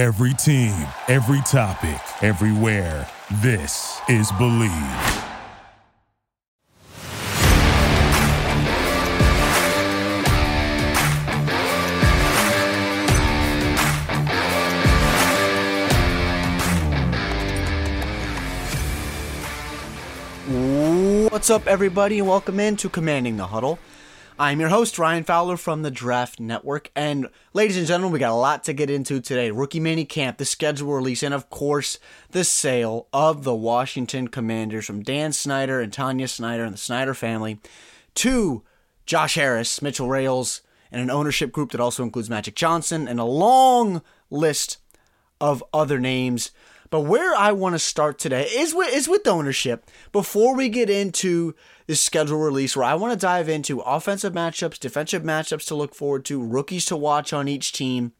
Every team, every topic, everywhere. This is Believe. What's up, everybody, and welcome in to Commanding the Huddle. I'm your host, Ryan Fowler from the Draft Network. And ladies and gentlemen, we got a lot to get into today. Rookie mini camp, the schedule release, and of course, the sale of the Washington Commanders from Dan Snyder and Tanya Snyder and the Snyder family to Josh Harris, Mitchell Rales, and an ownership group that also includes Magic Johnson and a long list of other names. But where I want to start today is with, is with ownership. Before we get into the schedule release, where I want to dive into offensive matchups, defensive matchups to look forward to, rookies to watch on each team.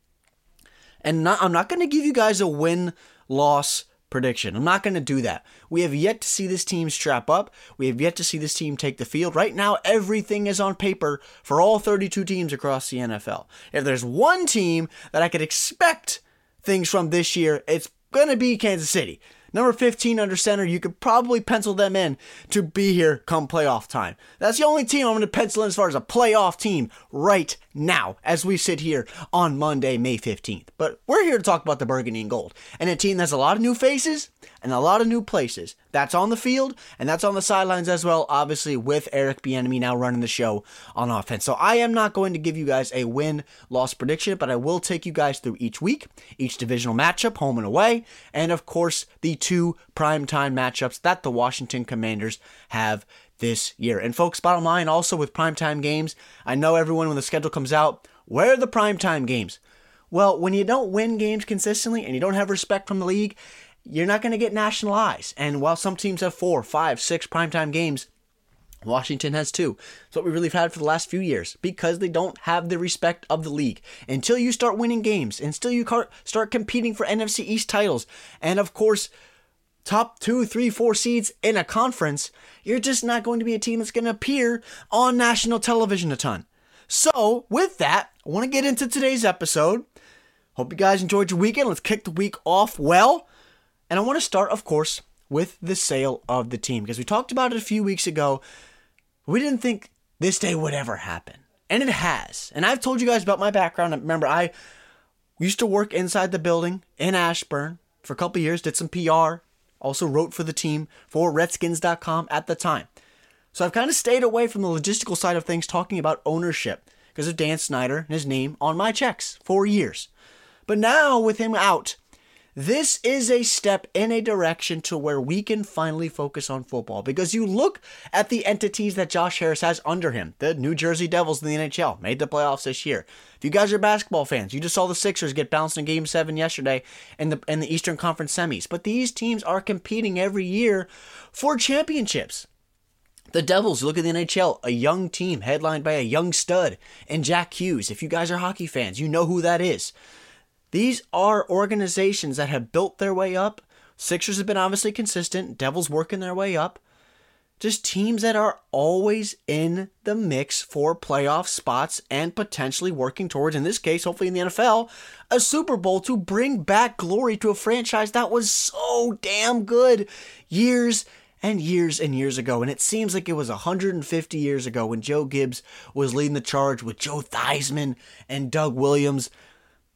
And not, I'm not going to give you guys a win loss prediction. I'm not going to do that. We have yet to see this team strap up. We have yet to see this team take the field. Right now, everything is on paper for all 32 teams across the NFL. If there's one team that I could expect things from this year, it's to be Kansas City. Number 15 under center, you could probably pencil them in to be here come playoff time. That's the only team I'm going to pencil in as far as a playoff team right now as we sit here on Monday, May 15th. But we're here to talk about the Burgundy and Gold and a team that's a lot of new faces and a lot of new places. That's on the field and that's on the sidelines as well, obviously, with Eric Bieniemy now running the show on offense. So I am not going to give you guys a win loss prediction, but I will take you guys through each week, each divisional matchup, home and away, and of course, the two primetime matchups that the Washington Commanders have this year. And folks, bottom line also with primetime games, I know everyone when the schedule comes out, where are the primetime games? Well, when you don't win games consistently and you don't have respect from the league, you're not going to get national eyes. And while some teams have four, five, six primetime games, Washington has two. It's what we really have had for the last few years because they don't have the respect of the league. Until you start winning games, until you start competing for NFC East titles, and of course, top two, three, four seeds in a conference, you're just not going to be a team that's going to appear on national television a ton. So, with that, I want to get into today's episode. Hope you guys enjoyed your weekend. Let's kick the week off well. And I want to start, of course, with the sale of the team because we talked about it a few weeks ago. We didn't think this day would ever happen. And it has. And I've told you guys about my background. Remember, I used to work inside the building in Ashburn for a couple years, did some PR, also wrote for the team for Redskins.com at the time. So I've kind of stayed away from the logistical side of things talking about ownership because of Dan Snyder and his name on my checks for years. But now, with him out, this is a step in a direction to where we can finally focus on football because you look at the entities that Josh Harris has under him. The New Jersey Devils in the NHL made the playoffs this year. If you guys are basketball fans, you just saw the Sixers get bounced in game 7 yesterday in the in the Eastern Conference semis. But these teams are competing every year for championships. The Devils, look at the NHL, a young team headlined by a young stud and Jack Hughes. If you guys are hockey fans, you know who that is. These are organizations that have built their way up. Sixers have been obviously consistent, Devils working their way up. Just teams that are always in the mix for playoff spots and potentially working towards, in this case, hopefully in the NFL, a Super Bowl to bring back glory to a franchise that was so damn good years and years and years ago. And it seems like it was 150 years ago when Joe Gibbs was leading the charge with Joe Theismann and Doug Williams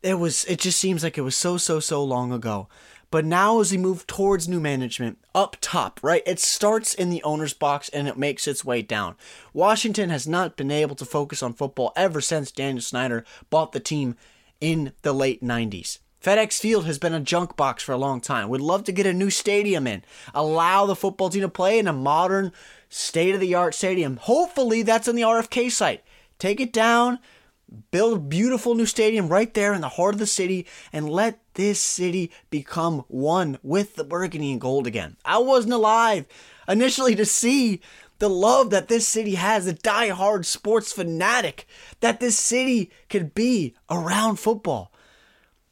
it was it just seems like it was so so so long ago but now as we move towards new management up top right it starts in the owner's box and it makes its way down washington has not been able to focus on football ever since daniel snyder bought the team in the late 90s FedEx Field has been a junk box for a long time. We'd love to get a new stadium in, allow the football team to play in a modern, state of the art stadium. Hopefully, that's in the RFK site. Take it down, build a beautiful new stadium right there in the heart of the city and let this city become one with the burgundy and gold again. I wasn't alive initially to see the love that this city has, the die-hard sports fanatic that this city could be around football.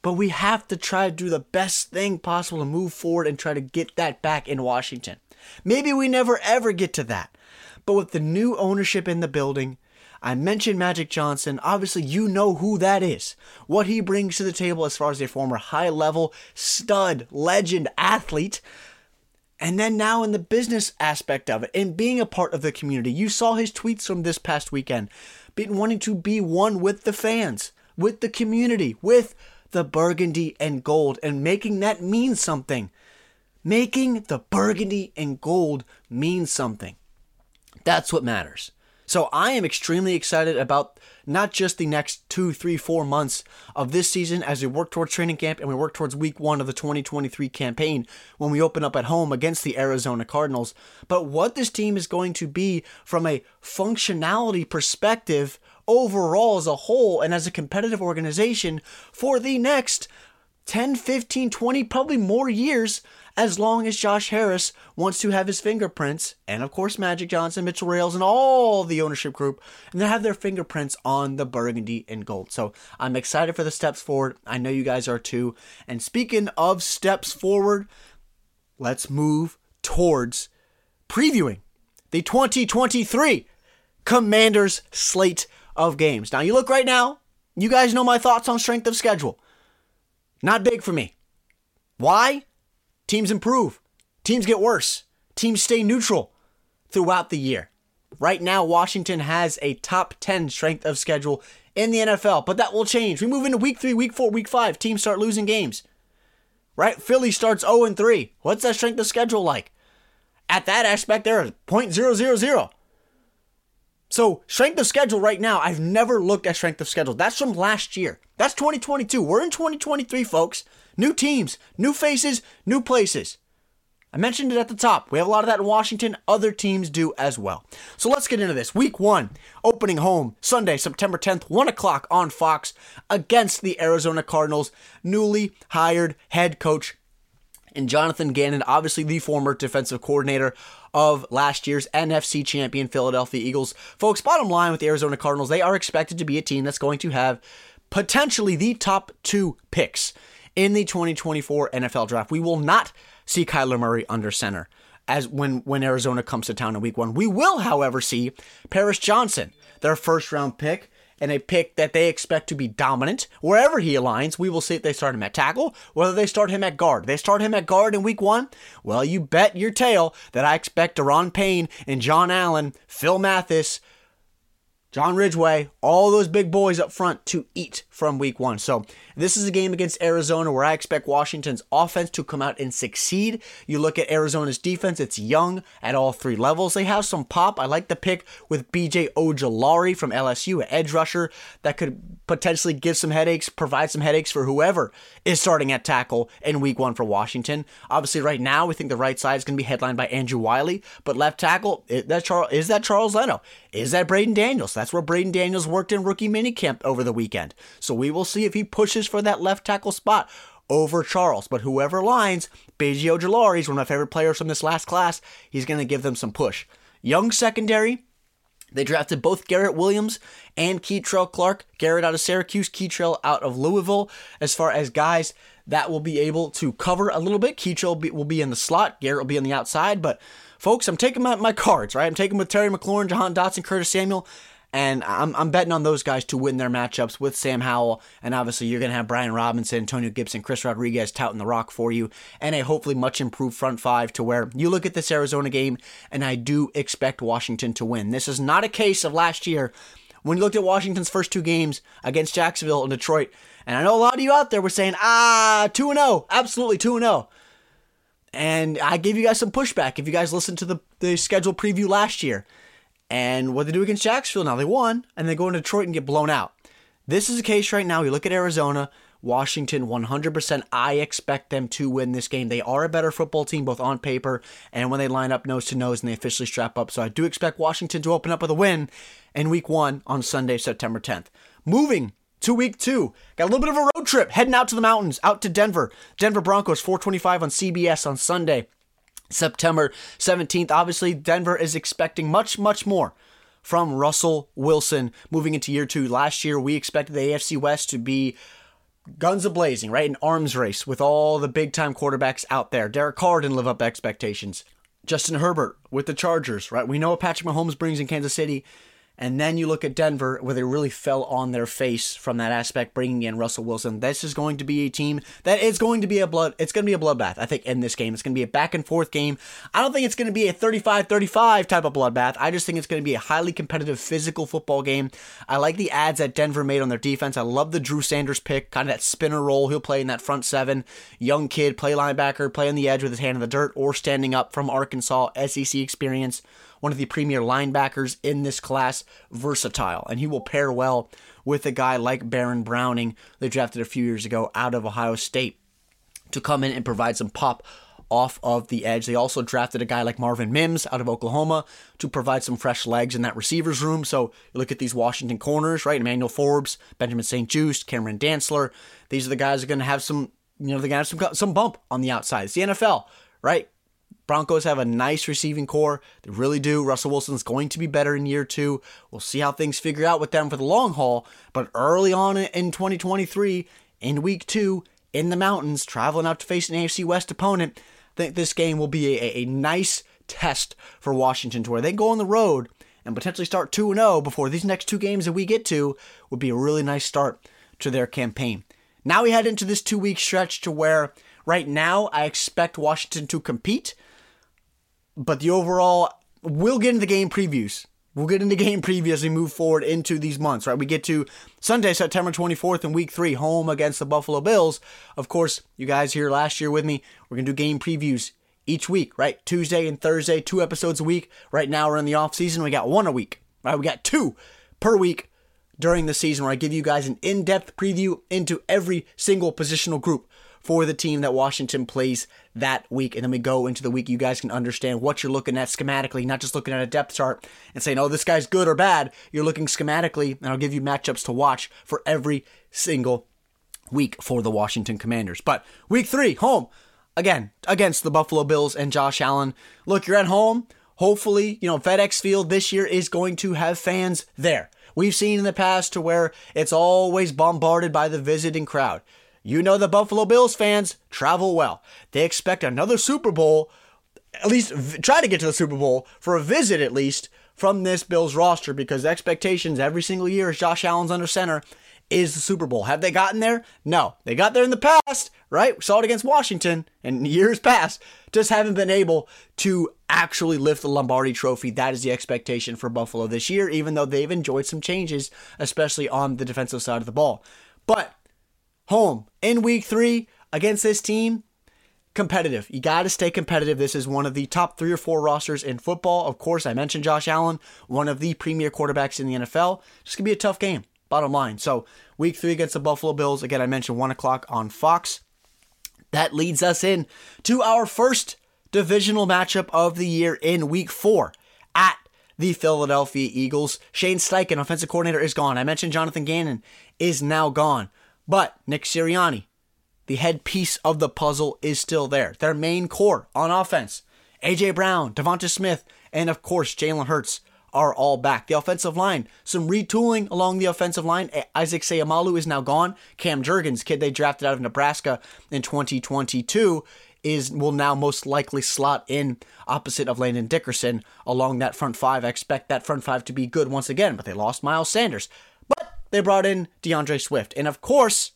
But we have to try to do the best thing possible to move forward and try to get that back in Washington. Maybe we never ever get to that. But with the new ownership in the building, I mentioned Magic Johnson. Obviously, you know who that is. What he brings to the table as far as a former high level stud, legend, athlete. And then now in the business aspect of it and being a part of the community. You saw his tweets from this past weekend, being wanting to be one with the fans, with the community, with the burgundy and gold, and making that mean something. Making the burgundy and gold mean something. That's what matters. So I am extremely excited about not just the next two, three, four months of this season as we work towards training camp and we work towards week one of the 2023 campaign when we open up at home against the Arizona Cardinals, but what this team is going to be from a functionality perspective overall as a whole and as a competitive organization for the next 10, 15, 20, probably more years as long as Josh Harris wants to have his fingerprints, and of course Magic Johnson, Mitchell Rales, and all the ownership group, and they have their fingerprints on the burgundy and gold. So I'm excited for the steps forward. I know you guys are too. And speaking of steps forward, let's move towards previewing the 2023 Commanders slate of games. Now you look right now, you guys know my thoughts on strength of schedule. Not big for me. Why? Teams improve, teams get worse, teams stay neutral throughout the year. Right now, Washington has a top 10 strength of schedule in the NFL, but that will change. We move into week three, week four, week five, teams start losing games. Right? Philly starts 0 and 3. What's that strength of schedule like? At that aspect, there is 0.000. So, strength of schedule right now, I've never looked at strength of schedule. That's from last year. That's 2022. We're in 2023, folks. New teams, new faces, new places. I mentioned it at the top. We have a lot of that in Washington. Other teams do as well. So let's get into this. Week one, opening home Sunday, September 10th, 1 o'clock on Fox against the Arizona Cardinals. Newly hired head coach and Jonathan Gannon, obviously the former defensive coordinator of last year's NFC champion Philadelphia Eagles. Folks, bottom line with the Arizona Cardinals, they are expected to be a team that's going to have potentially the top two picks in the 2024 NFL draft. We will not see Kyler Murray under center as when when Arizona comes to town in week 1. We will however see Paris Johnson, their first round pick and a pick that they expect to be dominant wherever he aligns. We will see if they start him at tackle, whether they start him at guard. They start him at guard in week one. Well, you bet your tail that I expect Daron Payne and John Allen, Phil Mathis, John Ridgeway, all those big boys up front to eat from week one. So, this is a game against Arizona where I expect Washington's offense to come out and succeed. You look at Arizona's defense, it's young at all three levels. They have some pop. I like the pick with BJ Ojulari from LSU, an edge rusher that could potentially give some headaches, provide some headaches for whoever is starting at tackle in week one for Washington. Obviously, right now, we think the right side is going to be headlined by Andrew Wiley, but left tackle, is that Charles, is that Charles Leno? Is that Braeden Daniels? That's where Braeden Daniels worked in rookie minicamp over the weekend. So we will see if he pushes for that left tackle spot over Charles. But whoever lines, BJ Ojulari is one of my favorite players from this last class. He's going to give them some push. Young secondary, they drafted both Garrett Williams and Kei'Trel Clark. Garrett out of Syracuse, Kei'Trel out of Louisville. As far as guys that will be able to cover a little bit, be, will be in the slot. Garrett will be on the outside. But folks, I'm taking my, my cards, right? I'm taking with Terry McLaurin, Jahan Dotson, Curtis Samuel. And I'm, I'm betting on those guys to win their matchups with Sam Howell. And obviously, you're going to have Brian Robinson, Antonio Gibson, Chris Rodriguez touting the rock for you, and a hopefully much improved front five to where you look at this Arizona game, and I do expect Washington to win. This is not a case of last year when you looked at Washington's first two games against Jacksonville and Detroit. And I know a lot of you out there were saying, ah, 2 0, absolutely 2 0. And I gave you guys some pushback if you guys listened to the, the schedule preview last year. And what they do against Jacksonville now, they won, and they go into Detroit and get blown out. This is the case right now. You look at Arizona, Washington, 100%. I expect them to win this game. They are a better football team, both on paper and when they line up nose to nose and they officially strap up. So I do expect Washington to open up with a win in week one on Sunday, September 10th. Moving to week two. Got a little bit of a road trip heading out to the mountains, out to Denver. Denver Broncos, 425 on CBS on Sunday. September 17th. Obviously, Denver is expecting much, much more from Russell Wilson moving into year two. Last year, we expected the AFC West to be guns a blazing, right? An arms race with all the big time quarterbacks out there. Derek Carr didn't live up expectations. Justin Herbert with the Chargers, right? We know what Patrick Mahomes brings in Kansas City. And then you look at Denver, where they really fell on their face from that aspect, bringing in Russell Wilson. This is going to be a team that is going to be a blood. It's going to be a bloodbath. I think in this game, it's going to be a back and forth game. I don't think it's going to be a 35-35 type of bloodbath. I just think it's going to be a highly competitive, physical football game. I like the ads that Denver made on their defense. I love the Drew Sanders pick, kind of that spinner role he'll play in that front seven. Young kid, play linebacker, play on the edge with his hand in the dirt, or standing up from Arkansas, SEC experience one of the premier linebackers in this class, versatile, and he will pair well with a guy like Baron Browning they drafted a few years ago out of Ohio State to come in and provide some pop off of the edge. They also drafted a guy like Marvin Mims out of Oklahoma to provide some fresh legs in that receivers room. So you look at these Washington corners, right? Emmanuel Forbes, Benjamin St-Juste, Cameron Dantzler. These are the guys that are going to have some, you know, they're going to have some, some bump on the outside. It's the NFL, right? Broncos have a nice receiving corps. They really do. Russell Wilson's going to be better in year two. We'll see how things figure out with them for the long haul. But early on in 2023, in week two, in the mountains, traveling out to face an AFC West opponent, I think this game will be a, a nice test for Washington to where they go on the road and potentially start 2 0 before these next two games that we get to would be a really nice start to their campaign. Now we head into this two week stretch to where right now I expect Washington to compete but the overall, we'll get into game previews. We'll get into game preview as we move forward into these months, right? We get to Sunday, September 24th in week three, home against the Buffalo Bills. Of course, you guys here last year with me, we're going to do game previews each week, right? Tuesday and Thursday, two episodes a week. Right now, we're in the off season. We got one a week, right? We got two per week during the season where I give you guys an in depth preview into every single positional group for the team that Washington plays that week. And then we go into the week, you guys can understand what you're looking at schematically, not just looking at a depth chart and saying, oh, this guy's good or bad. You're looking schematically, and I'll give you matchups to watch for every single week for the Washington Commanders. But week three, home again against the Buffalo Bills and Josh Allen. Look, you're at home. Hopefully, you know, FedEx Field this year is going to have fans there. We've seen in the past to where it's always bombarded by the visiting crowd. You know the Buffalo Bills fans travel well. They expect another Super Bowl, at least v- try to get to the Super Bowl for a visit at least from this Bills roster because expectations every single year as Josh Allen's under center is the Super Bowl. Have they gotten there? No. They got there in the past, right? We saw it against Washington in years past. Just haven't been able to actually lift the Lombardi trophy. That is the expectation for Buffalo this year, even though they've enjoyed some changes, especially on the defensive side of the ball. But home in week three against this team, competitive. You got to stay competitive. This is one of the top three or four rosters in football. Of course, I mentioned Josh Allen, one of the premier quarterbacks in the NFL. It's going to be a tough game, bottom line. So, week three against the Buffalo Bills. Again, I mentioned one o'clock on Fox. That leads us in to our first divisional matchup of the year in week four at the Philadelphia Eagles. Shane Steichen, offensive coordinator, is gone. I mentioned Jonathan Gannon is now gone. But Nick Sirianni, the head piece of the puzzle, is still there. Their main core on offense, A.J. Brown, Devonta Smith, and of course Jalen Hurts are all back. The offensive line, some retooling along the offensive line. Isaac Seumalo is now gone. Cam Jurgens, kid they drafted out of Nebraska in 2022, is will now most likely slot in opposite of Landon Dickerson along that front five. I expect that front five to be good once again, but they lost Miles Sanders. They brought in DeAndre Swift. And of course,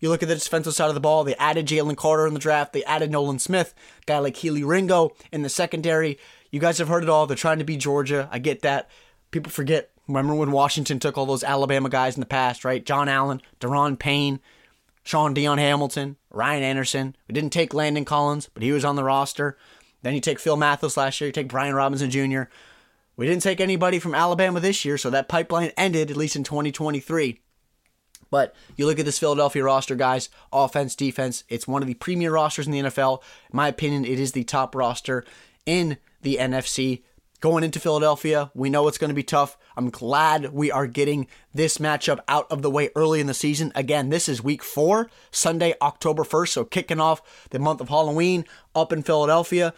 you look at the defensive side of the ball, they added Jalen Carter in the draft, they added Nolan Smith, guy like Kelee Ringo in the secondary. You guys have heard it all. They're trying to be Georgia. I get that. People forget. Remember when Washington took all those Alabama guys in the past, right? John Allen, Daron Payne, Shaun Dion Hamilton, Ryan Anderson. We didn't take Landon Collins, but he was on the roster. Then you take Phil Mathis last year, you take Brian Robinson Jr. We didn't take anybody from Alabama this year, so that pipeline ended at least in 2023. But you look at this Philadelphia roster, guys, offense, defense, it's one of the premier rosters in the NFL. In my opinion, it is the top roster in the NFC. Going into Philadelphia, we know it's going to be tough. I'm glad we are getting this matchup out of the way early in the season. Again, this is week four, Sunday, October 1st. So kicking off the month of Halloween up in Philadelphia.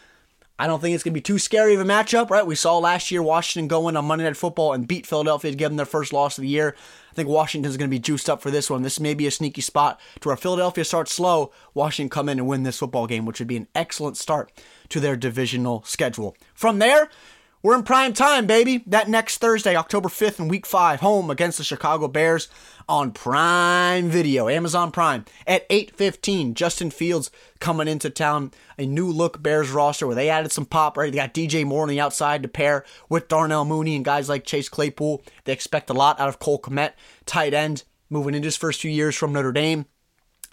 I don't think it's going to be too scary of a matchup, right? We saw last year Washington go in on Monday Night Football and beat Philadelphia to give them their first loss of the year. I think Washington's going to be juiced up for this one. This may be a sneaky spot to where Philadelphia starts slow, Washington come in and win this football game, which would be an excellent start to their divisional schedule. From there, we're in prime time, baby. That next Thursday, October 5th in week 5, home against the Chicago Bears on Prime Video, Amazon Prime. At 8:15, Justin Fields coming into town, a new look Bears roster where they added some pop, right? They got DJ Moore on the outside to pair with Darnell Mooney and guys like Chase Claypool. They expect a lot out of Cole Kmet, tight end, moving into his first few years from Notre Dame.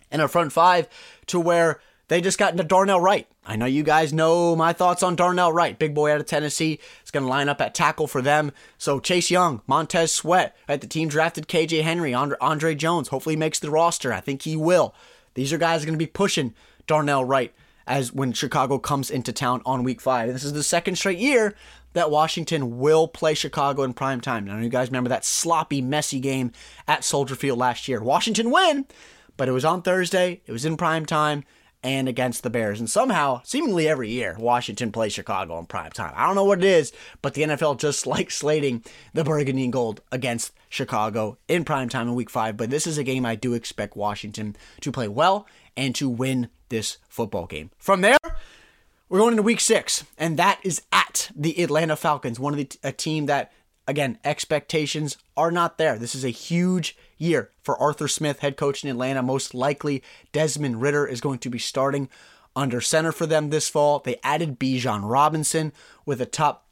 And a front five to where they just got into Darnell Wright. I know you guys know my thoughts on Darnell Wright. Big boy out of Tennessee. Going to line up at tackle for them. So Chase Young, Montez Sweat, right? The team drafted KJ Henry, Andre, Andre Jones. Hopefully makes the roster. I think he will. These are guys going to be pushing Darnell Wright as when Chicago comes into town on week five. This is the second straight year that Washington will play Chicago in prime time. Now, you guys remember that sloppy, messy game at Soldier Field last year. Washington win, but it was on Thursday. It was in prime time and against the Bears. And somehow, seemingly every year, Washington plays Chicago in prime time. I don't know what it is, but the NFL just likes slating the burgundy and gold against Chicago in prime time in week five. But this is a game I do expect Washington to play well and to win this football game. From there, we're going into week six, and that is at the Atlanta Falcons, one of the a team that again expectations are not there. This is a huge year for Arthur Smith, head coach in Atlanta. Most likely, Desmond Ridder is going to be starting under center for them this fall. They added Bijan Robinson with a top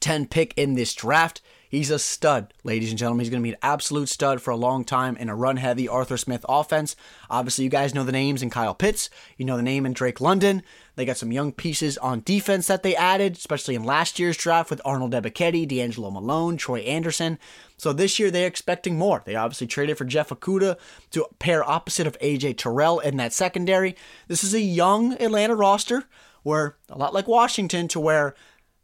10 pick in this draft. He's a stud, ladies and gentlemen. He's going to be an absolute stud for a long time in a run heavy Arthur Smith offense. Obviously, you guys know the names in Kyle Pitts. You know the name in Drake London. They got some young pieces on defense that they added, especially in last year's draft with Arnold Ebiketie, D'Angelo Malone, Troy Anderson. So this year they're expecting more. They obviously traded for Jeff Okudah to pair opposite of AJ Terrell in that secondary. This is a young Atlanta roster where a lot like Washington to where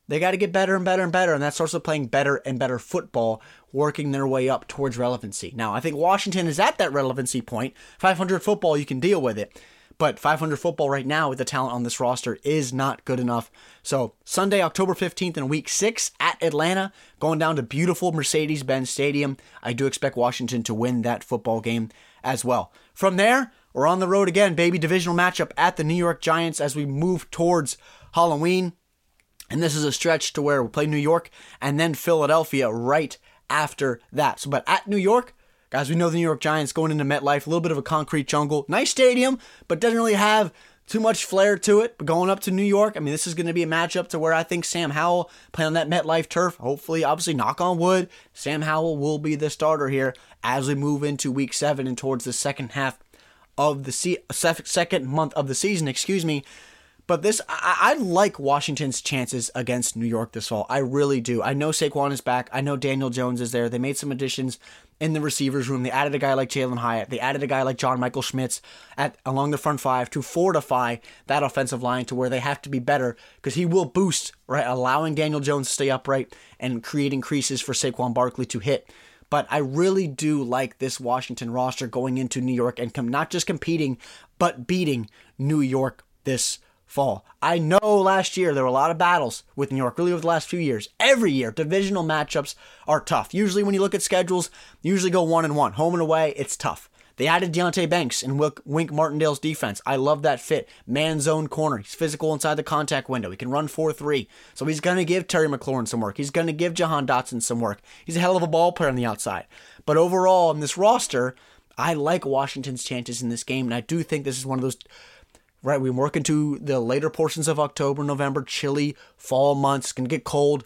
they got to get better and better and better, and that starts with playing better and better football, working their way up towards relevancy. Now, I think Washington is at that relevancy point. 500 football, you can deal with it. But 500 football right now with the talent on this roster is not good enough. So, Sunday, October 15th in week six at Atlanta, going down to beautiful Mercedes Benz Stadium. I do expect Washington to win that football game as well. From there, we're on the road again, baby. Divisional matchup at the New York Giants as we move towards Halloween. And this is a stretch to where we play New York and then Philadelphia right after that. So, but at New York, guys, we know the New York Giants going into MetLife, a little bit of a concrete jungle. Nice stadium, but doesn't really have too much flair to it. But going up to New York, I mean, this is going to be a matchup to where I think Sam Howell playing on that MetLife turf. Hopefully, obviously, knock on wood, Sam Howell will be the starter here as we move into Week Seven and towards the second half of the se- second month of the season. Excuse me. But this, I, I, like Washington's chances against New York this fall. I really do. I know Saquon is back. I know Daniel Jones is there. They made some additions in the receivers room. They added a guy like Jalin Hyatt. They added a guy like John Michael Schmitz at along the front five to fortify that offensive line to where they have to be better because he will boost right, allowing Daniel Jones to stay upright and creating creases for Saquon Barkley to hit. But I really do like this Washington roster going into New York and com- not just competing, but beating New York this fall. I know last year there were a lot of battles with New York, really over the last few years. Every year, divisional matchups are tough. Usually, when you look at schedules, usually go one and one. Home and away, it's tough. They added Deonte Banks and Wink Martindale's defense. I love that fit. Man zone corner. He's physical inside the contact window. He can run 4 3. So he's going to give Terry McLaurin some work. He's going to give Jahan Dotson some work. He's a hell of a ball player on the outside. But overall, in this roster, I like Washington's chances in this game. And I do think this is one of those right? We work into the later portions of October, November, chilly fall months, can get cold.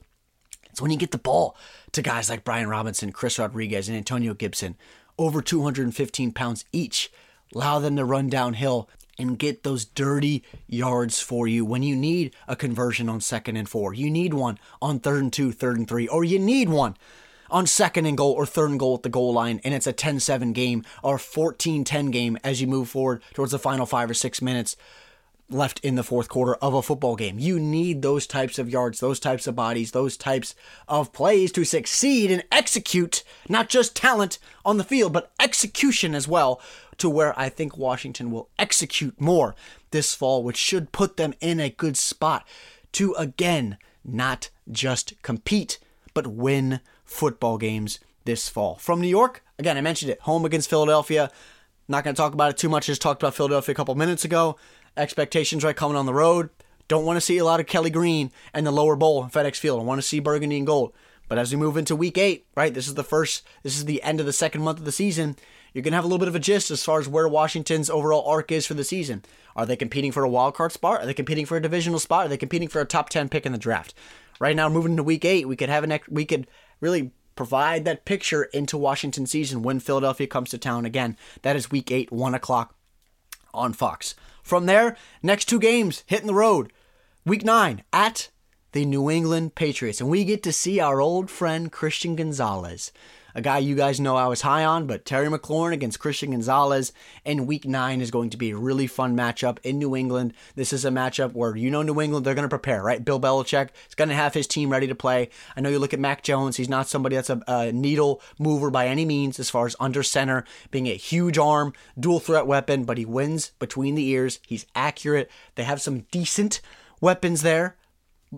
It's when you get the ball to guys like Brian Robinson, Chris Rodriguez, and Antonio Gibson, over 215 pounds each. Allow them to run downhill and get those dirty yards for you when you need a conversion on second and four. You need one on third and two, third and three, or you need one on second and goal or third and goal at the goal line, and it's a 10 7 game or 14 10 game as you move forward towards the final five or six minutes left in the fourth quarter of a football game. You need those types of yards, those types of bodies, those types of plays to succeed and execute not just talent on the field, but execution as well, to where I think Washington will execute more this fall, which should put them in a good spot to again not just compete, but win football games this fall. From New York, again, I mentioned it, home against Philadelphia. Not going to talk about it too much. Just talked about Philadelphia a couple minutes ago. Expectations right coming on the road. Don't want to see a lot of Kelly Green and the lower bowl in FedEx Field. I want to see burgundy and gold. But as we move into week eight, right, this is the first, this is the end of the second month of the season. You're going to have a little bit of a gist as far as where Washington's overall arc is for the season. Are they competing for a wild card spot? Are they competing for a divisional spot? Are they competing for a top 10 pick in the draft? Right now, moving into week eight, we could have an, we could really provide that picture into Washington season when Philadelphia comes to town again. That is week eight, one o'clock on Fox. From there, next two games hitting the road. Week nine at the New England Patriots, and we get to see our old friend Christian Gonzalez a guy you guys know I was high on, but Terry McLaurin against Christian Gonzalez in week nine is going to be a really fun matchup in New England. This is a matchup where you know New England, they're going to prepare, right? Bill Belichick is going to have his team ready to play. I know you look at Mac Jones, he's not somebody that's a, a needle mover by any means as far as under center, being a huge arm, dual threat weapon, but he wins between the ears. He's accurate. They have some decent weapons there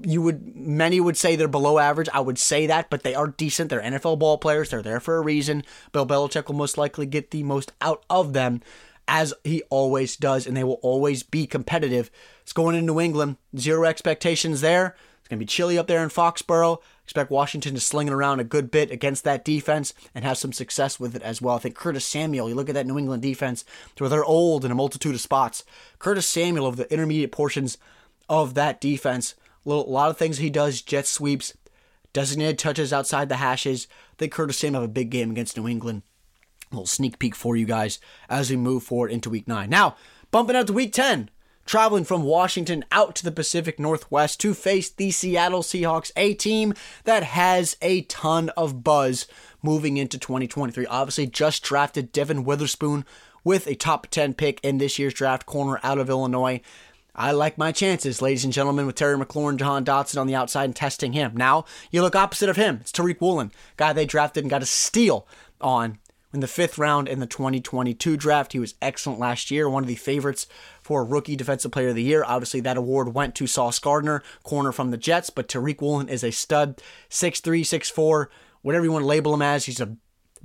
you would many would say they're below average. I would say that, but they are decent. They're NFL ball players. They're there for a reason. Bill Belichick will most likely get the most out of them, as he always does, and they will always be competitive. It's going in New England. Zero expectations there. It's going to be chilly up there in Foxborough. Expect Washington to sling it around a good bit against that defense and have some success with it as well. I think Curtis Samuel, you look at that New England defense, where they're old in a multitude of spots. Curtis Samuel of the intermediate portions of that defense Little, a lot of things he does, jet sweeps, designated touches outside the hashes. Curtis Samuel have a big game against New England. A little sneak peek for you guys as we move forward into week nine. Now, bumping out to week 10, traveling from Washington out to the Pacific Northwest to face the Seattle Seahawks, a team that has a ton of buzz moving into 2023. Obviously, just drafted Devin Witherspoon with a top 10 pick in this year's draft, corner out of Illinois. I like my chances, ladies and gentlemen, with Terry McLaurin, Jahan Dotson on the outside and testing him. Now, you look opposite of him. It's Tariq Woolen, guy they drafted and got a steal on in the fifth round in the 2022 draft. He was excellent last year, one of the favorites for Rookie Defensive Player of the Year. Obviously, that award went to Sauce Gardner, corner from the Jets, but Tariq Woolen is a stud, 6'3, 6'4, whatever you want to label him as. He's a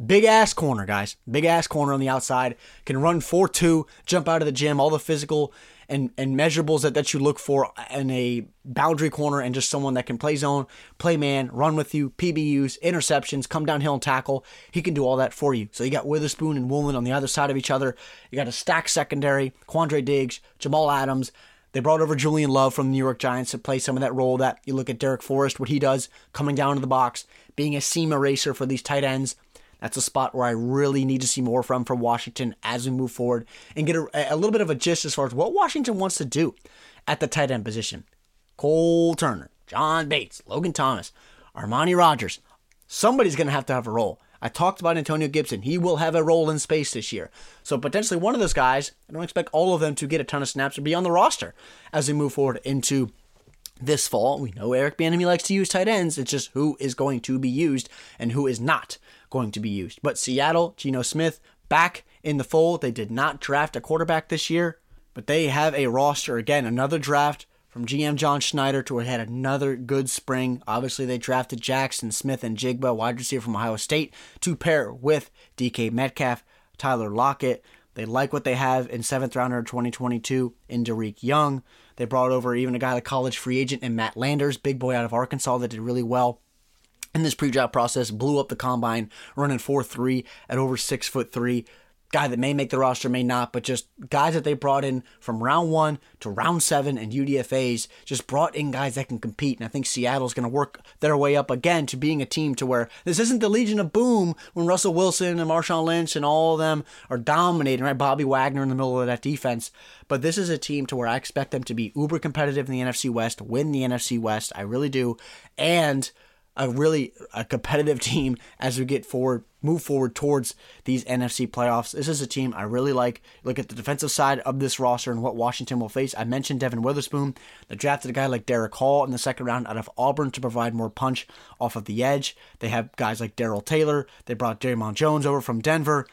Big ass corner, guys. Big ass corner on the outside. Can run 4 2, jump out of the gym, all the physical and, and measurables that, that you look for in a boundary corner and just someone that can play zone, play man, run with you, PBUs, interceptions, come downhill and tackle. He can do all that for you. So you got Witherspoon and Woolen on the other side of each other. You got a stack secondary, Quandre Diggs, Jamal Adams. They brought over Julian Love from the New York Giants to play some of that role that you look at Darrick Forrest, what he does coming down to the box, being a seam eraser for these tight ends. That's a spot where I really need to see more from from Washington as we move forward and get a, a little bit of a gist as far as what Washington wants to do at the tight end position. Cole Turner, John Bates, Logan Thomas, Armani Rogers. Somebody's going to have to have a role. I talked about Antonio Gibson. He will have a role in space this year. So potentially one of those guys, I don't expect all of them to get a ton of snaps or be on the roster as we move forward into this fall. We know Eric Bieniemy likes to use tight ends. It's just who is going to be used and who is not going to be used. But Seattle, Geno Smith, back in the fold. They did not draft a quarterback this year, but they have a roster again, another draft from GM John Schneider to had another good spring. Obviously, they drafted Jackson Smith-Njigba, wide receiver from Ohio State, to pair with DK Metcalf, Tyler Lockett. They like what they have in seventh rounder 2022 in Dareke Young. They brought over even a guy like college free agent and Matt Landers, big boy out of Arkansas that did really well in this pre-draft process, blew up the combine, running 4-3 at over six foot three. Guy that may make the roster, may not, but just guys that they brought in from round one to round seven and UDFAs just brought in guys that can compete. And I think Seattle's going to work their way up again to being a team to where this isn't the Legion of Boom when Russell Wilson and Marshawn Lynch and all of them are dominating, right? Bobby Wagner in the middle of that defense. But this is a team to where I expect them to be uber competitive in the NFC West, win the NFC West. I really do. And a really a competitive team as we get forward, move forward towards these NFC playoffs. This is a team I really like. Look at the defensive side of this roster and what Washington will face. I mentioned Devin Witherspoon. They drafted a guy like Derick Hall in the second round out of Auburn to provide more punch off of the edge. They have guys like Darrell Taylor. They brought Dre'Mont Jones over from Denver.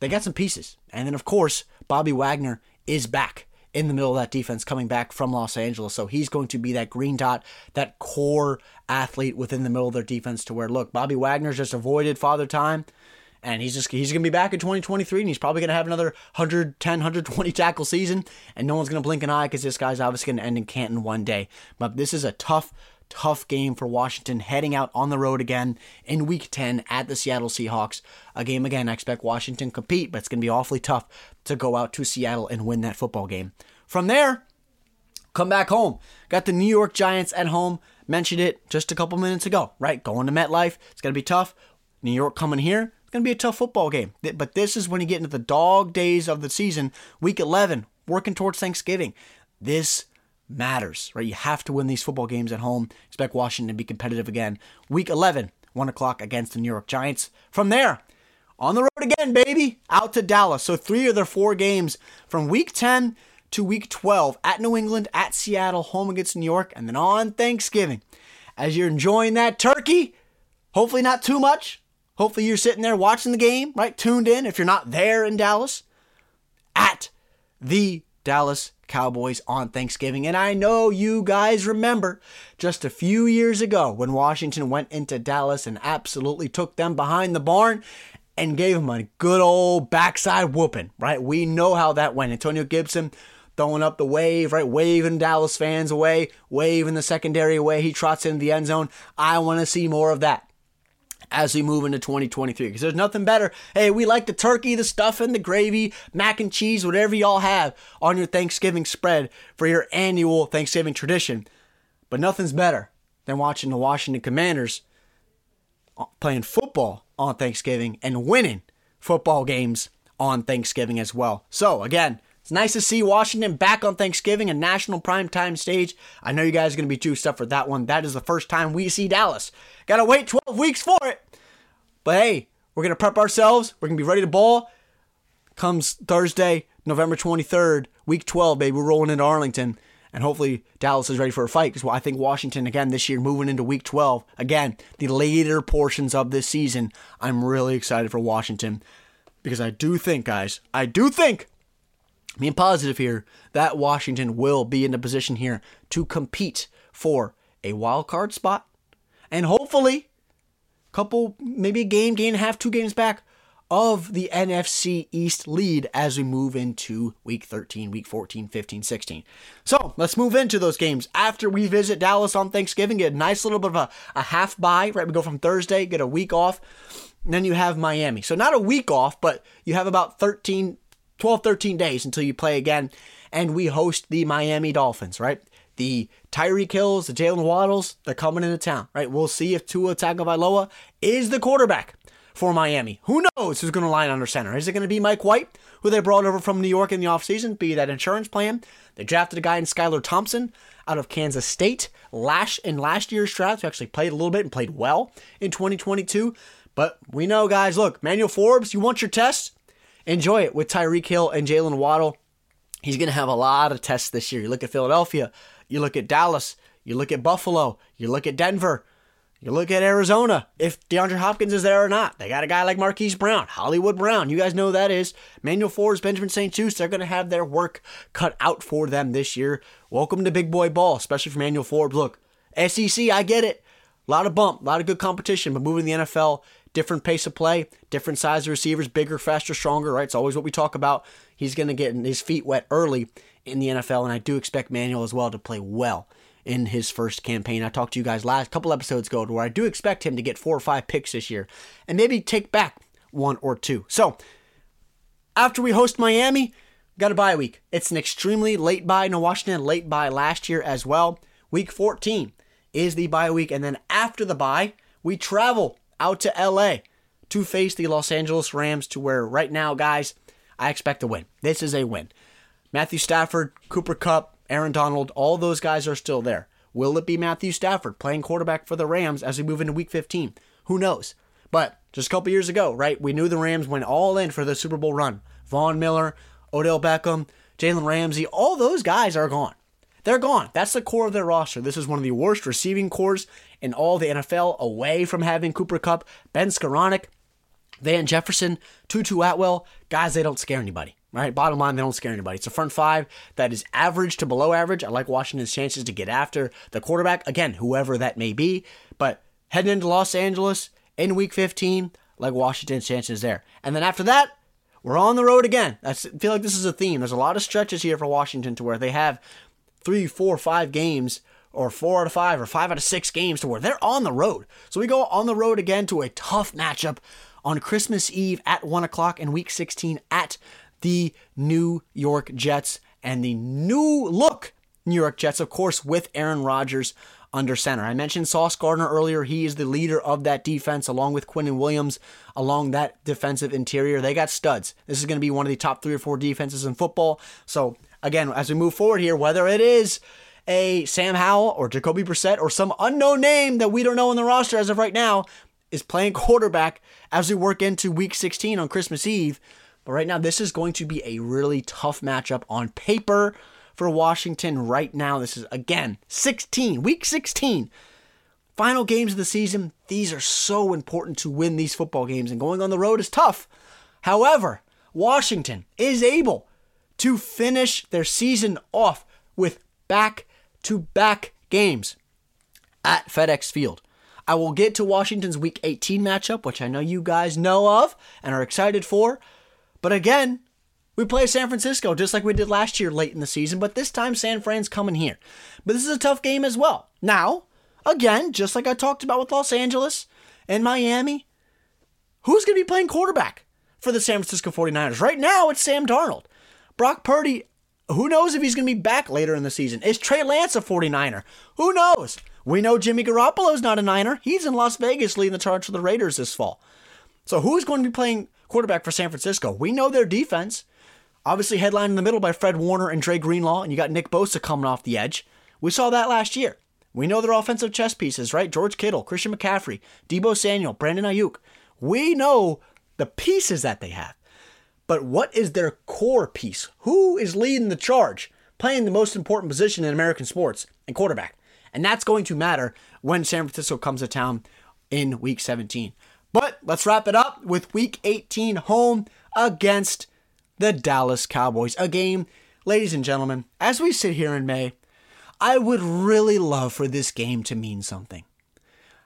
They got some pieces. And then, of course, Bobby Wagner is back in the middle of that defense coming back from Los Angeles. So he's going to be that green dot, that core athlete within the middle of their defense to where, look, Bobby Wagner's just avoided father time. And he's just he's going to be back in 2023 and he's probably going to have another 110, 120 tackle season and no one's going to blink an eye cuz this guy's obviously going to end in Canton one day. But this is a tough tough game for Washington heading out on the road again in week 10 at the Seattle Seahawks. A game again I expect Washington compete, but it's going to be awfully tough to go out to Seattle and win that football game. From there, come back home. Got the New York Giants at home. Mentioned it just a couple minutes ago, right? Going to MetLife. It's going to be tough. New York coming here. It's going to be a tough football game. But this is when you get into the dog days of the season, week 11, working towards Thanksgiving. This matters, right? You have to win these football games at home. Expect Washington to be competitive again. Week 11, 1 o'clock against the New York Giants. From there, on the road again, baby, out to Dallas. So three of their four games from week 10 to week 12 at New England, at Seattle, home against New York, and then on Thanksgiving. As you're enjoying that turkey, hopefully not too much. Hopefully you're sitting there watching the game, right? Tuned in if you're not there in Dallas. At the Dallas Cowboys on Thanksgiving. And I know you guys remember just a few years ago when Washington went into Dallas and absolutely took them behind the barn and gave them a good old backside whooping, right? We know how that went. Antonio Gibson throwing up the wave, right? Waving Dallas fans away, waving the secondary away. He trots into the end zone. I want to see more of that as we move into 2023 because there's nothing better. Hey, we like the turkey, the stuffing, the gravy, mac and cheese, whatever y'all have on your Thanksgiving spread for your annual Thanksgiving tradition. But nothing's better than watching the Washington Commanders uh, playing football on Thanksgiving and winning football games on Thanksgiving as well. So, again, it's nice to see Washington back on Thanksgiving, a national primetime stage. I know you guys are going to be juiced up for that one. That is the first time we see Dallas. Got to wait 12 weeks for it. But hey, we're going to prep ourselves. We're going to be ready to ball. Comes Thursday, November 23rd, week 12, baby. We're rolling into Arlington. And hopefully Dallas is ready for a fight because I think Washington, again, this year, moving into week 12, again, the later portions of this season, I'm really excited for Washington because I do think, guys, I do think being positive here, that Washington will be in a position here to compete for a wild card spot and hopefully a couple, maybe a game, game and a half, two games back of the NFC East lead as we move into week 13, week 14, 15, 16. So let's move into those games. After we visit Dallas on Thanksgiving, get a nice little bit of a, a half bye, right? We go from Thursday, get a week off. then you have Miami. So not a week off, but you have about 13, 12, 13 days until you play again. And we host the Miami Dolphins, right? The Tyreek Hills, the Jalen Waddles, they're coming into town, right? We'll see if Tua Tagovailoa is the quarterback for Miami. Who knows who's going to line under center? Is it going to be Mike White, who they brought over from New York in the offseason, be that insurance plan? They drafted a guy in Skylar Thompson out of Kansas State last in last year's draft, who actually played a little bit and played well in 2022. But we know, guys, look, Manuel Forbes, you want your test? Enjoy it with Tyreek Hill and Jalen Waddle. He's going to have a lot of tests this year. You look at Philadelphia, you look at Dallas, you look at Buffalo, you look at Denver, you look at Arizona. If DeAndre Hopkins is there or not, they got a guy like Marquise Brown, Hollywood Brown. You guys know who that is. Manuel Forbes, Benjamin St-Juste. They're going to have their work cut out for them this year. Welcome to big boy ball, especially for Manuel Forbes. Look, SEC, I get it. A lot of bump, a lot of good competition, but moving the NFL, different pace of play, different size of receivers, bigger, faster, stronger, right? It's always what we talk about. He's going to get his feet wet early in the NFL, and I do expect Manuel as well to play well in his first campaign. I talked to you guys last couple episodes ago where I do expect him to get four or five picks this year and maybe take back one or two. So after we host Miami, got a bye week. It's an extremely late bye. No Washington late bye last year as well. Week 14 is the bye week, and then after the bye, we travel out to LA to face the Los Angeles Rams, to where right now, guys, I expect a win. This is a win. Matthew Stafford, Cooper Kupp, Aaron Donald, all those guys are still there. Will it be Matthew Stafford playing quarterback for the Rams as we move into week 15? Who knows? But just a couple years ago, right, we knew the Rams went all in for the Super Bowl run. Von Miller, Odell Beckham, Jalen Ramsey, all those guys are gone. They're gone. That's the core of their roster. This is one of the worst receiving cores in all the NFL away from having Cooper Kupp, Ben Skowronek, Van Jefferson, Tutu Atwell. Guys, they don't scare anybody. Right? Bottom line, they don't scare anybody. It's a front five that is average to below average. I like Washington's chances to get after the quarterback. Again, whoever that may be. But heading into Los Angeles in week 15, like Washington's chances there. And then after that, we're on the road again. I feel like this is a theme. There's a lot of stretches here for Washington to where they have three, four, five games, or four out of five, or five out of six games to where they're on the road. So we go on the road again to a tough matchup on Christmas Eve at 1 o'clock in week 16 at the New York Jets and the new look New York Jets, of course, with Aaron Rodgers under center. I mentioned Sauce Gardner earlier. He is the leader of that defense, along with Quinnen Williams, along that defensive interior. They got studs. This is going to be one of the top three or four defenses in football. So, again, as we move forward here, whether it is a Sam Howell or Jacoby Brissett or some unknown name that we don't know in the roster as of right now is playing quarterback as we work into week 16 on Christmas Eve. But right now, this is going to be a really tough matchup on paper for Washington right now. This is, again, 16, week 16. Final games of the season. These are so important to win these football games, and going on the road is tough. However, Washington is able to finish their season off with back to back games at FedEx Field. I will get to Washington's Week 18 matchup, which I know you guys know of and are excited for. But again, we play San Francisco just like we did last year late in the season, but this time San Fran's coming here. But this is a tough game as well. Now, again, just like I talked about with Los Angeles and Miami, who's going to be playing quarterback for the San Francisco 49ers? Right now, it's Sam Darnold. Brock Purdy, who knows if he's going to be back later in the season? Is Trey Lance a 49er? Who knows? We know Jimmy Garoppolo's not a Niner. He's in Las Vegas leading the charge for the Raiders this fall. So who's going to be playing quarterback for San Francisco? We know their defense. Obviously, headlined in the middle by Fred Warner and Dre Greenlaw, and you got Nick Bosa coming off the edge. We saw that last year. We know their offensive chess pieces, right? George Kittle, Christian McCaffrey, Deebo Samuel, Brandon Aiyuk. We know the pieces that they have. But what is their core piece? Who is leading the charge, playing the most important position in American sports and quarterback? And that's going to matter when San Francisco comes to town in week 17. But let's wrap it up with week 18 home against the Dallas Cowboys. A game, ladies and gentlemen, as we sit here in May, I would really love for this game to mean something.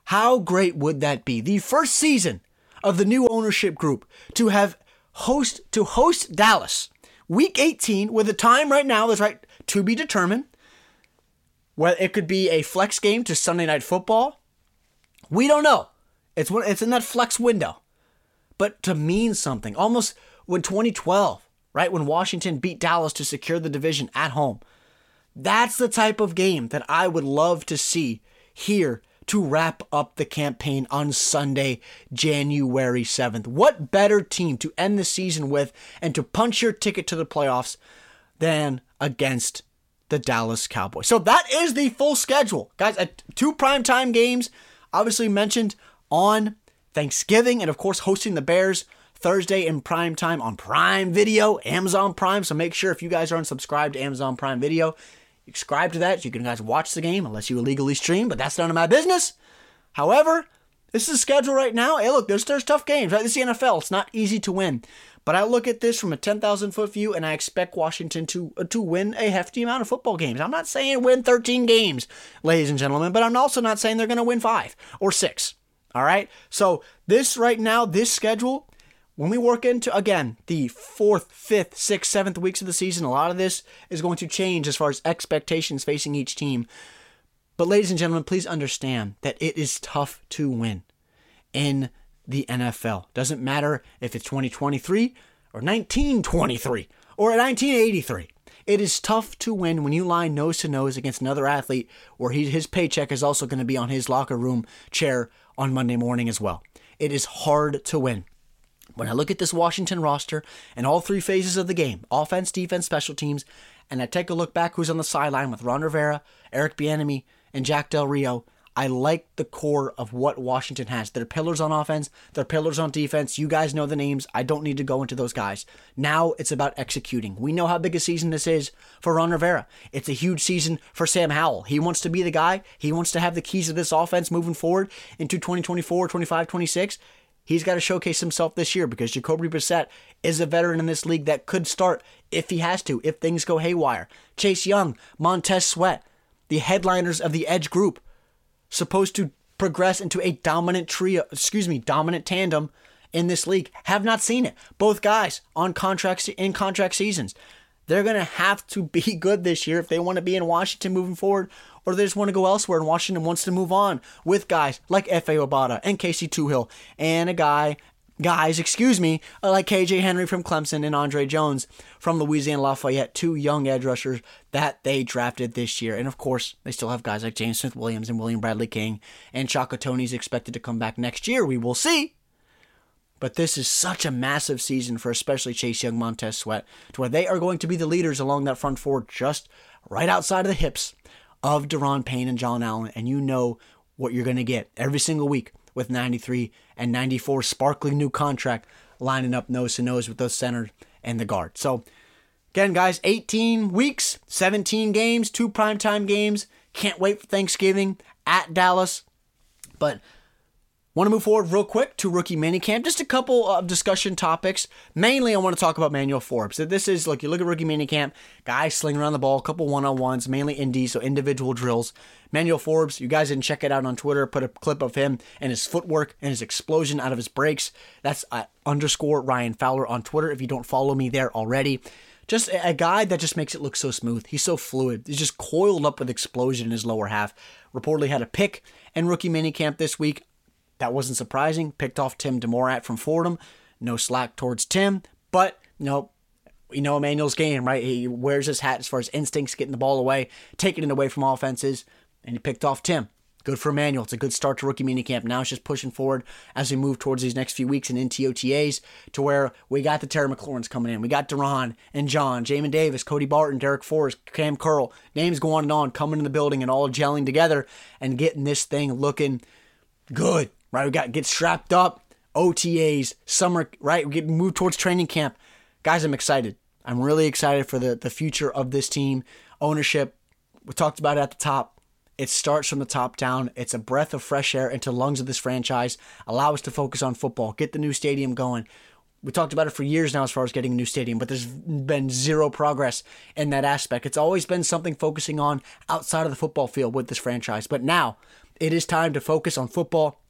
How great would that be? The first season of the new ownership group to have host to host Dallas week 18 with a time right now that's right to be determined. Well, it could be a flex game to Sunday night football. We don't know. It's it's in that flex window. But to mean something, almost when 2012, right, when Washington beat Dallas to secure the division at home. That's the type of game that I would love to see here to wrap up the campaign on Sunday, January 7th. What better team to end the season with and to punch your ticket to the playoffs than against the Dallas Cowboys? So that is the full schedule. Guys, at two primetime games, obviously mentioned on Thanksgiving, and of course, hosting the Bears Thursday in prime time on Prime Video, Amazon Prime. So make sure if you guys aren't subscribed to Amazon Prime Video, subscribe to that so you can guys watch the game unless you illegally stream, but that's none of my business. However, this is a schedule right now. Hey, look, there's there's tough games, right? This is the NFL. It's not easy to win. But I look at this from a 10,000 foot view, and I expect Washington to uh, to win a hefty amount of football games. I'm not saying win 13 games, ladies and gentlemen, but I'm also not saying they're going to win five or six. All right. So this right now, this schedule when we work into again the fourth, fifth, sixth, seventh weeks of the season, a lot of this is going to change as far as expectations facing each team. But ladies and gentlemen, please understand that it is tough to win in the NFL. Doesn't matter if it's 2023 or 1923 or 1983. It is tough to win when you lie nose to nose against another athlete where he, his paycheck is also going to be on his locker room chair on Monday morning as well. It is hard to win. When I look at this Washington roster and all three phases of the game offense, defense, special teams and I take a look back who's on the sideline with Ron Rivera, Eric Bieniemy, and Jack Del Rio, I like the core of what Washington has. They're pillars on offense, they're pillars on defense. You guys know the names. I don't need to go into those guys. Now it's about executing. We know how big a season this is for Ron Rivera. It's a huge season for Sam Howell. He wants to be the guy, he wants to have the keys of this offense moving forward into 2024, 25, 26. He's got to showcase himself this year because Jacoby Brissett is a veteran in this league that could start if he has to, if things go haywire. Chase Young, Montez Sweat, the headliners of the Edge group, supposed to progress into a dominant trio, excuse me, dominant tandem in this league have not seen it. Both guys on contracts in contract seasons. They're going to have to be good this year if they want to be in Washington moving forward, or they just want to go elsewhere and Washington wants to move on with guys like Efe Obada and Casey Toohill and a guy guys, excuse me, uh, like KJ Henry from Clemson and Andre Jones from Louisiana Lafayette, two young edge rushers that they drafted this year. And of course, they still have guys like James Smith Williams and William Bradley King, and Shaka Toney's expected to come back next year. We will see. But this is such a massive season for especially Chase Young, Montez Sweat, to where they are going to be the leaders along that front four, just right outside of the hips of Daron Payne and John Allen. And you know what you're going to get every single week with 93 and 94 sparkling new contract lining up nose to nose with those center and the guard. So again, guys, 18 weeks, 17 games, two primetime games. Can't wait for Thanksgiving at Dallas. But Want to move forward real quick to rookie minicamp? Just a couple of discussion topics. Mainly, I want to talk about Manuel Forbes. So this is look, you look at rookie minicamp, guys slinging around the ball, a couple one on ones, mainly indie, so individual drills. Manuel Forbes, you guys didn't check it out on Twitter. Put a clip of him and his footwork and his explosion out of his breaks. That's uh, underscore Ryan Fowler on Twitter. If you don't follow me there already, just a guy that just makes it look so smooth. He's so fluid. He's just coiled up with explosion in his lower half. Reportedly had a pick in rookie minicamp this week. That wasn't surprising. Picked off Tim DeMorat from Fordham. No slack towards Tim, but you know, you know Emmanuel's game, right? He wears his hat as far as instincts, getting the ball away, taking it away from offenses, and he picked off Tim. Good for Emmanuel. It's a good start to rookie minicamp. Now it's just pushing forward as we move towards these next few weeks and into OTAs to where we got the Terry McLaurin's coming in. We got Daron and John, Jamin Davis, Cody Barton, Darrick Forrest, Cam Curl. Names going on coming in the building and all gelling together and getting this thing looking good right? We got get strapped up, OTAs, summer, right? We get moved towards training camp. Guys, I'm excited. I'm really excited for the, the future of this team. Ownership, we talked about it at the top. It starts from the top down. It's a breath of fresh air into lungs of this franchise. Allow us to focus on football. Get the new stadium going. We talked about it for years now as far as getting a new stadium, but there's been zero progress in that aspect. It's always been something focusing on outside of the football field with this franchise. But now it is time to focus on football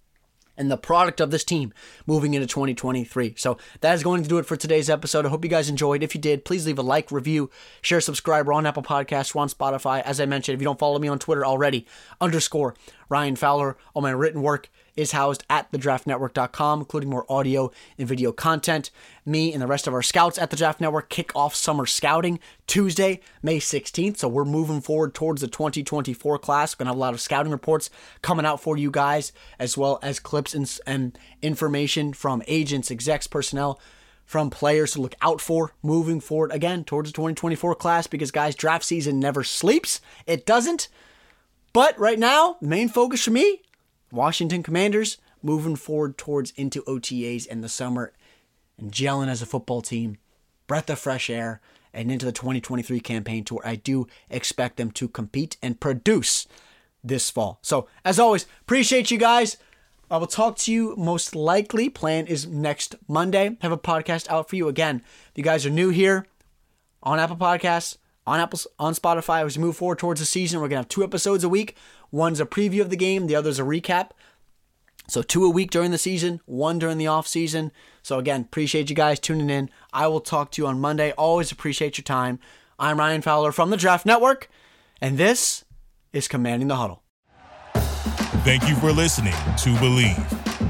and the product of this team moving into 2023. So that is going to do it for today's episode. I hope you guys enjoyed. If you did, please leave a like, review, share, subscribe. We're on Apple Podcasts, we're on Spotify. As I mentioned, if you don't follow me on Twitter already, underscore Ryan Fowler. All my written work is housed at thedraftnetwork.com, including more audio and video content. Me and the rest of our scouts at the Draft Network kick off summer scouting Tuesday, May 16th. So we're moving forward towards the 2024 class. We're going to have a lot of scouting reports coming out for you guys, as well as clips and, and information from agents, execs, personnel from players to look out for moving forward again towards the 2024 class because guys draft season never sleeps it doesn't but right now main focus for me Washington Commanders moving forward towards into OTAs in the summer and gelling as a football team, breath of fresh air, and into the 2023 campaign tour. I do expect them to compete and produce this fall. So, as always, appreciate you guys. I will talk to you most likely. Plan is next Monday. Have a podcast out for you again. If you guys are new here on Apple Podcasts, on Apple on Spotify as we move forward towards the season. We're gonna have two episodes a week. One's a preview of the game, the other's a recap. So two a week during the season, one during the off season. So again, appreciate you guys tuning in. I will talk to you on Monday. Always appreciate your time. I'm Ryan Fowler from the Draft Network, and this is Commanding the Huddle. Thank you for listening to Bleav.